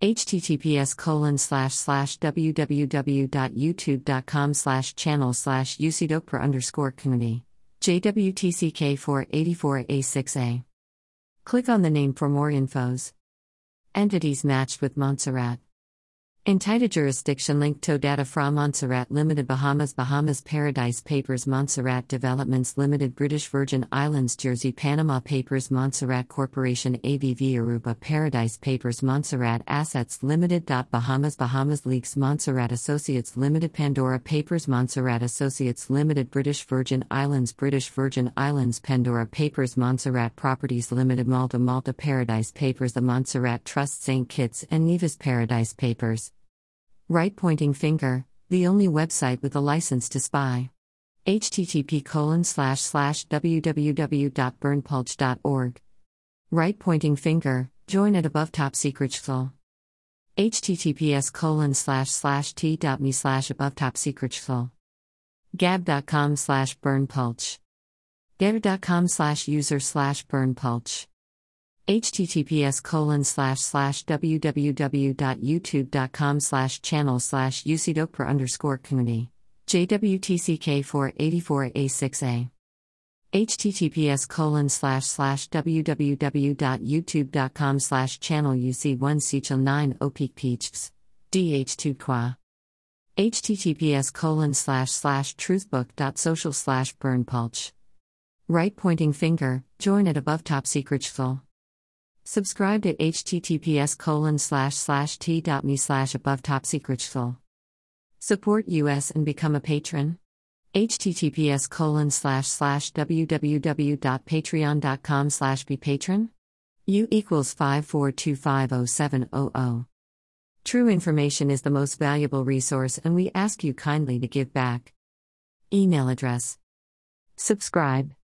https colon slash slash www.youtube.com slash channel slash ucdokper underscore community JWTCK484A6A. Click on the name for more infos. Entities matched with Montserrat. Entita jurisdiction linked to data from Montserrat Limited Bahamas Bahamas Paradise Papers Montserrat Developments Limited British Virgin Islands Jersey Panama Papers Montserrat Corporation ABV Aruba Paradise Papers Montserrat Assets Limited. Bahamas Bahamas Leaks Montserrat Associates Limited Pandora Papers Montserrat Associates Limited British Virgin Islands British Virgin Islands Pandora Papers Montserrat Properties Limited Malta Malta Paradise Papers The Montserrat Trust St. Kitts and Nevis Paradise Papers Right pointing finger, the only website with a license to spy. http www.berndpulch.org. Right pointing finger, join at above top secret school. https colon slash slash t.me slash above top secret school. gab.com slash berndpulch. getter.com slash user slash berndpulch https colon slash slash www.youtube.com slash channel slash ucdokper underscore community jwtck484a6a https colon slash slash www.youtube.com slash channel uc1 sechel 9 opik peachs dh2 qua https colon slash slash truthbook.social slash berndpulch right pointing finger join at above top secret full Subscribe at https colon slash slash t.me slash above top secret Support us and become a patron. https colon slash slash www.patreon.com slash be patron. U equals 54250700. True information is the most valuable resource and we ask you kindly to give back. Email address. Subscribe.